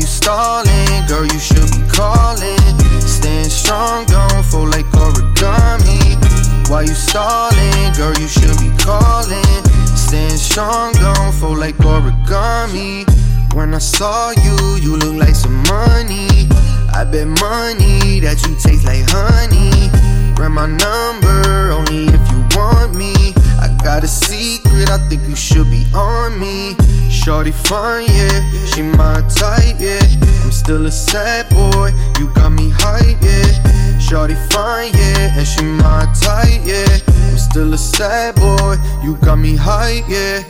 stalling, girl, you should be calling. Stand strong, don't fold like origami. Why you stalling, girl, you should be calling. Stand strong, don't fold like origami. When I saw you, you look like some money. I bet money that you taste like honey. Grab my number only if you want me. I got a secret, I think you should. Shorty fun, yeah, she my type, yeah. I'm still a sad boy, you got me hype, yeah. Shorty fine, yeah, and she my type, yeah. I'm still a sad boy, you got me hype, yeah.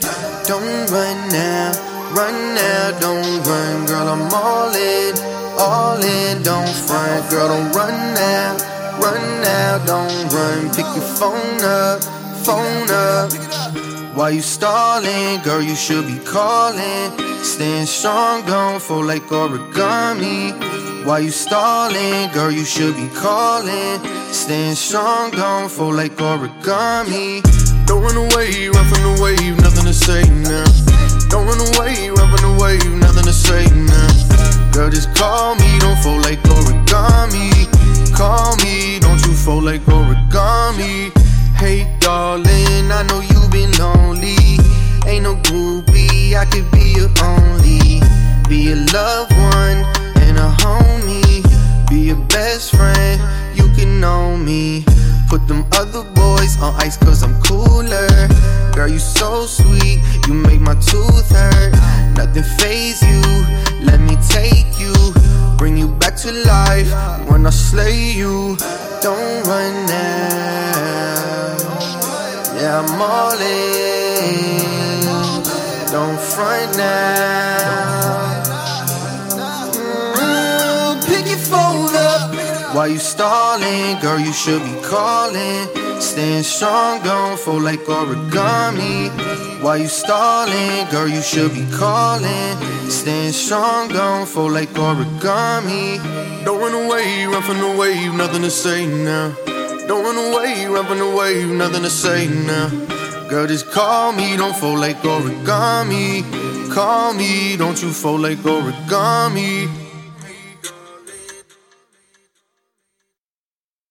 Don't run now, run now, don't run, girl, I'm all in, all in, don't front, girl, don't run now, run now, don't run, pick your phone up, phone up. Why you stalling, girl? You should be calling. Stand strong, don't fold like origami. Why you stalling, girl? You should be calling. Stand strong, don't fold like origami. Don't run away, run from the wave, nothing to say now. Don't run away, run from the wave, nothing to say now. Girl, just call me, don't fold like origami. Call me, don't you fold like origami. Hey, darling, I know you've been lonely. Ain't no groupie, I could be your only. Be a loved one and a homie. Be your best friend, you can know me. Put them other boys on ice cause I'm cooler. Girl, you so sweet, you make my tooth hurt. Nothing phase you, let me take you. Bring you back to life when I slay you. Don't run now. I'm all in. Don't front now. Mm, pick your phone up. Why you stalling, girl? You should be calling. Stand strong, don't fold like origami. Why you stalling, girl? You should be calling. Stand strong, don't fold like origami. Don't run away, run from the wave, nothing to say now. Don't run away, run from the wave, nothing to say now. Girl, just call me, don't fold like origami. Call me, don't you fold like origami.